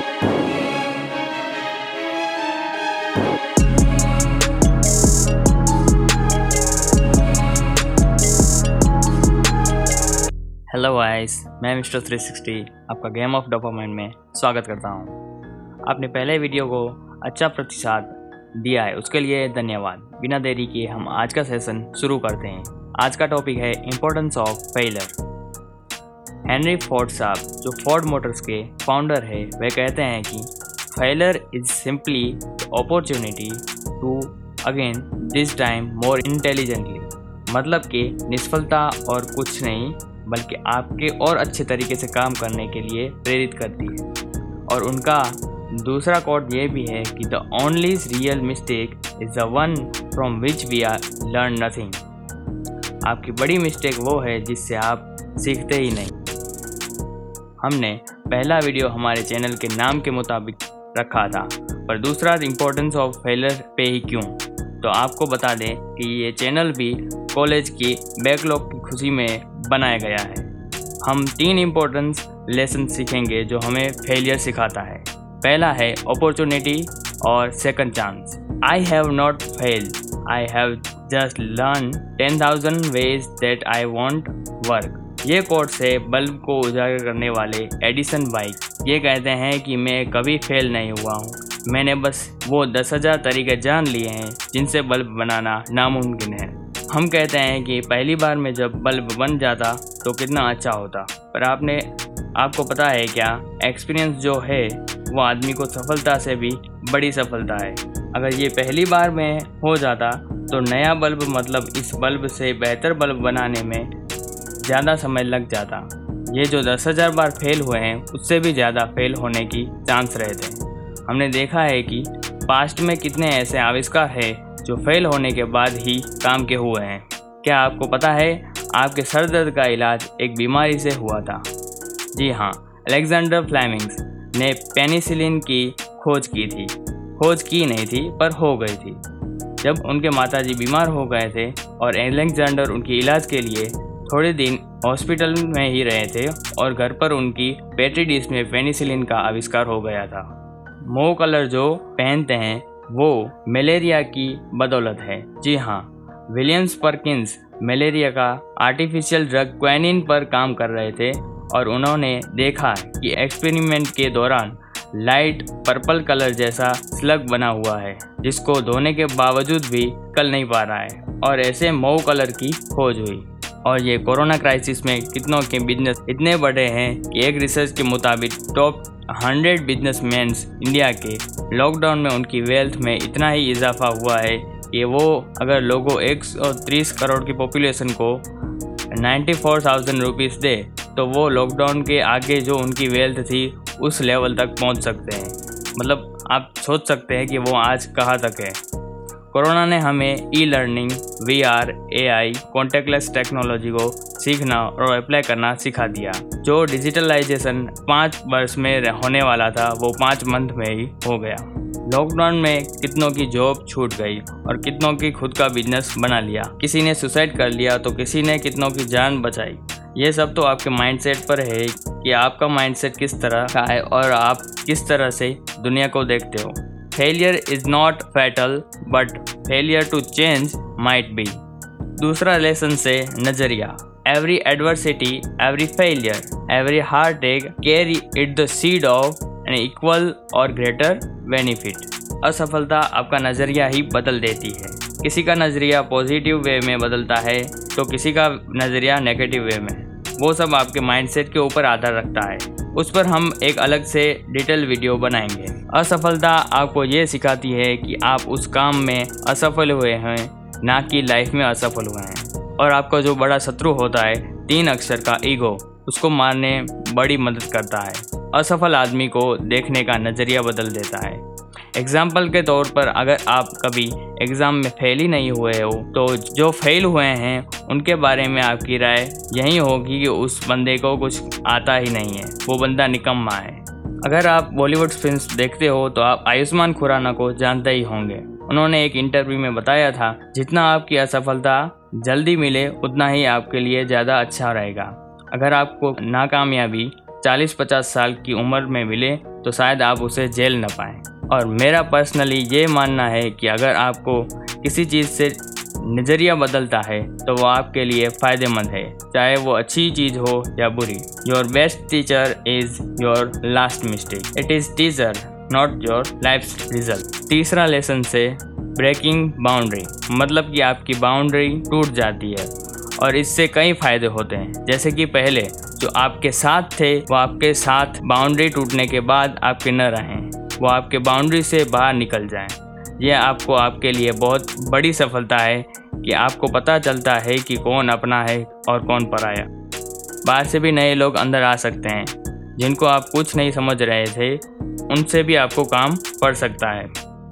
Hello guys मैं mister 360 आपका game of dopamine में स्वागत करता हूँ। आपने पहले वीडियो को अच्छा प्रतिसाद दिया है, उसके लिए धन्यवाद। बिना देरी के हम आज का सेशन शुरू करते हैं। आज का टॉपिक है importance of failure Henry Ford साहब, जो फोर्ड मोटर्स के फाउंडर है, वे कहते हैं कि failure is simply opportunity to again this time more intelligently मतलब कि निष्फलता और कुछ नहीं, बल्कि आपके और अच्छे तरीके से काम करने के लिए प्रेरित करती है। और उनका दूसरा कोड ये भी है कि the only real mistake is the one from which we are learn nothing आपकी बड़ी मिस्टेक वो है जिससे आप सीखते ही नहीं। हमने पहला वीडियो हमारे चैनल के नाम के मुताबिक रखा था, पर दूसरा इम्पोर्टेंस ऑफ़ फेलर पे ही क्यों? तो आपको बता दें कि ये चैनल भी कॉलेज की बैकलॉग की खुशी में बनाया गया है। हम तीन इम्पोर्टेंस लेसन सीखेंगे जो हमें फेलियर सिखाता है। पहला है अपॉर्चुनिटी और second chance I have not fail I have just learn ten thousand ways that I won't work ये कोर्ट से बल्ब को उजागर करने वाले एडिसन बाइक ये कहते हैं कि मैं कभी फेल नहीं हुआ हूँ। मैंने बस वो दस हज़ार तरीके जान लिए हैं, जिनसे बल्ब बनाना नामुमकिन है। हम कहते हैं कि पहली बार में जब बल्ब बन जाता तो कितना अच्छा होता। पर आपने, आपको पता है क्या? एक्सपीरियंस जो है, वो आदमी को सफलता से भी बड़ी सफलता है। अगर ये पहली बार में हो जाता तो नया बल्ब मतलब इस बल्ब से बेहतर बल्ब बनाने में ज़्यादा समय लग जाता। ये जो दस हज़ार बार फेल हुए हैं, उससे भी ज़्यादा फेल होने की चांस रहते हमने देखा है कि पास्ट में कितने ऐसे आविष्कार है, जो फेल होने के बाद ही काम के हुए हैं। क्या आपको पता है, आपके सर दर्द का इलाज एक बीमारी से हुआ था? जी हाँ अलेक्जेंडर फ्लैमिंग्स ने पेनिसिलिन की खोज की थी। खोज की नहीं थी, पर हो गई थी। जब उनके माताजी बीमार हो गए थे और एलेक्जेंडर उनके इलाज के लिए थोड़े दिन हॉस्पिटल में ही रहे थे और घर पर उनकी पेट्री डिश में पेनिसिलिन का आविष्कार हो गया था। मो कलर जो पहनते हैं, वो मलेरिया की बदौलत है। जी हाँ विलियम्स परकिंस मलेरिया का आर्टिफिशियल ड्रग क्वेनिन पर काम कर रहे थे और उन्होंने देखा कि एक्सपेरिमेंट के दौरान लाइट पर्पल कलर जैसा स्लग बना हुआ है, जिसको धोने के बावजूद भी कल नहीं पा रहा है। और ऐसे मऊ कलर की खोज हुई। और ये कोरोना क्राइसिस में कितनों के बिज़नेस इतने बड़े हैं कि एक रिसर्च के मुताबिक टॉप हंड्रेड बिजनेसमैन इंडिया के लॉकडाउन में उनकी वेल्थ में इतना ही इजाफा हुआ है कि वो अगर लोगों एक सौ तीस करोड़ की पॉपुलेशन को नाइन्टी फोर थाउज़ेंड रुपीज़ दे तो वो लॉकडाउन के आगे जो उनकी वेल्थ थी, उस लेवल तक पहुँच सकते हैं। मतलब आप सोच सकते हैं कि वो आज कहाँ तक है। कोरोना ने हमें E learning V R A I contactless technology को सीखना और अप्लाई करना सिखा दिया। जो डिजिटलाइजेशन पाँच वर्ष में होने वाला था, वो पाँच मंथ में ही हो गया। लॉकडाउन में कितनों की जॉब छूट गई और कितनों की खुद का बिज़नेस बना लिया। किसी ने सुसाइड कर लिया तो किसी ने कितनों की जान बचाई। ये सब तो आपके माइंडसेट पर है कि आपका माइंडसेट किस तरह का है और आप किस तरह से दुनिया को देखते हो। Failure is not fatal but failure to change might be दूसरा लेसन से नज़रिया। Every adversity every failure every heartache carry it the seed of an equal or greater benefit असफलता आपका नज़रिया ही बदल देती है। किसी का नज़रिया पॉजिटिव वे में बदलता है तो किसी का नज़रिया नेगेटिव वे में। वो सब आपके माइंडसेट के ऊपर आधार रखता है। उस पर हम एक अलग से डिटेल वीडियो बनाएँगे। असफलता आपको ये सिखाती है कि आप उस काम में असफल हुए हैं, ना कि लाइफ में असफल हुए हैं। और आपका जो बड़ा शत्रु होता है, तीन अक्षर का ईगो, उसको मारने बड़ी मदद करता है। असफल आदमी को देखने का नज़रिया बदल देता है। एग्ज़ाम्पल के तौर पर अगर आप कभी एग्ज़ाम में फेल ही नहीं हुए हो तो जो फेल हुए हैं, उनके बारे में आपकी राय यही होगी कि उस बंदे को कुछ आता ही नहीं है। वो बंदा निकम्मा है। अगर आप बॉलीवुड फ़िल्म देखते हो तो आप आयुष्मान खुराना को जानते ही होंगे। उन्होंने एक इंटरव्यू में बताया था, जितना आपकी असफलता जल्दी मिले, उतना ही आपके लिए ज़्यादा अच्छा रहेगा। अगर आपको नाकामयाबी 40-50 साल की उम्र में मिले तो शायद आप उसे झेल न पाएँ। और मेरा पर्सनली ये मानना है कि अगर आपको किसी चीज़ से नज़रिया बदलता है तो वो आपके लिए फ़ायदेमंद है, चाहे वो अच्छी चीज़ हो या बुरी। Your best teacher is your last mistake it is teacher not your life result तीसरा लेसन से ब्रेकिंग बाउंड्री मतलब कि आपकी बाउंड्री टूट जाती है, और इससे कई फ़ायदे होते हैं। जैसे कि पहले जो आपके साथ थे, वो आपके साथ बाउंड्री टूटने के बाद आपके न रहें। वो आपके बाउंड्री से बाहर निकल जाएँ। यह आपको आपके लिए बहुत बड़ी सफलता है कि आपको पता चलता है कि कौन अपना है और कौन पराया। बाहर से भी नए लोग अंदर आ सकते हैं। जिनको आप कुछ नहीं समझ रहे थे, उनसे भी आपको काम पड़ सकता है।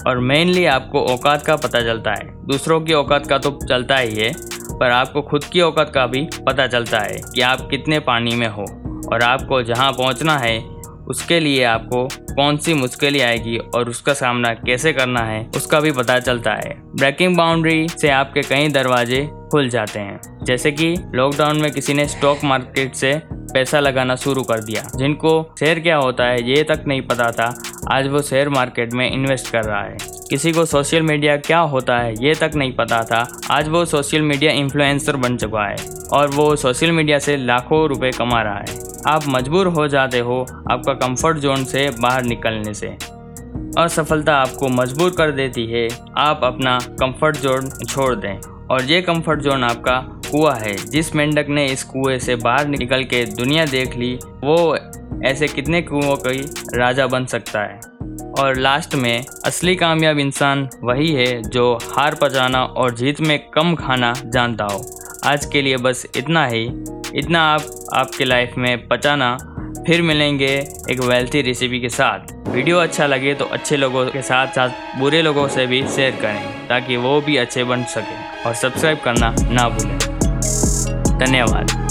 और मेनली आपको औकात का पता चलता है। दूसरों की औकात का तो चलता ही है, पर आपको खुद की औकात का भी पता चलता है कि आप कितने पानी में हो। और आपको जहाँ पहुँचना है उसके लिए आपको कौन सी मुश्किलें आएगी और उसका सामना कैसे करना है, उसका भी पता चलता है। ब्रेकिंग बाउंड्री से आपके कई दरवाजे खुल जाते हैं। जैसे कि लॉकडाउन में किसी ने स्टॉक मार्केट से पैसा लगाना शुरू कर दिया, जिनको शेयर क्या होता है ये तक नहीं पता था, आज वो शेयर मार्केट में इन्वेस्ट कर रहा है। किसी को सोशल मीडिया क्या होता है ये तक नहीं पता था, आज वो सोशल मीडिया इन्फ्लुएंसर बन चुका है और वो सोशल मीडिया से लाखों रुपए कमा रहा है। आप मजबूर हो जाते हो आपका कंफर्ट जोन से बाहर निकलने से। असफलता आपको मजबूर कर देती है। आप अपना कंफर्ट जोन छोड़ दें। और ये कंफर्ट जोन आपका कुआ है। जिस मेंढक ने इस कुएँ से बाहर निकल के दुनिया देख ली, वो ऐसे कितने कुओं की राजा बन सकता है? और लास्ट में, असली कामयाब इंसान वही है जो हार पचाना और जीत में कम खाना जानता हो। आज के लिए बस इतना ही। इतना आप, आपके लाइफ में पचाना। फिर मिलेंगे एक वेल्थी रेसिपी के साथ। वीडियो अच्छा लगे तो अच्छे लोगों के साथ साथ बुरे लोगों से भी शेयर करें, ताकि वो भी अच्छे बन सकें। और सब्सक्राइब करना ना भूलें। धन्यवाद।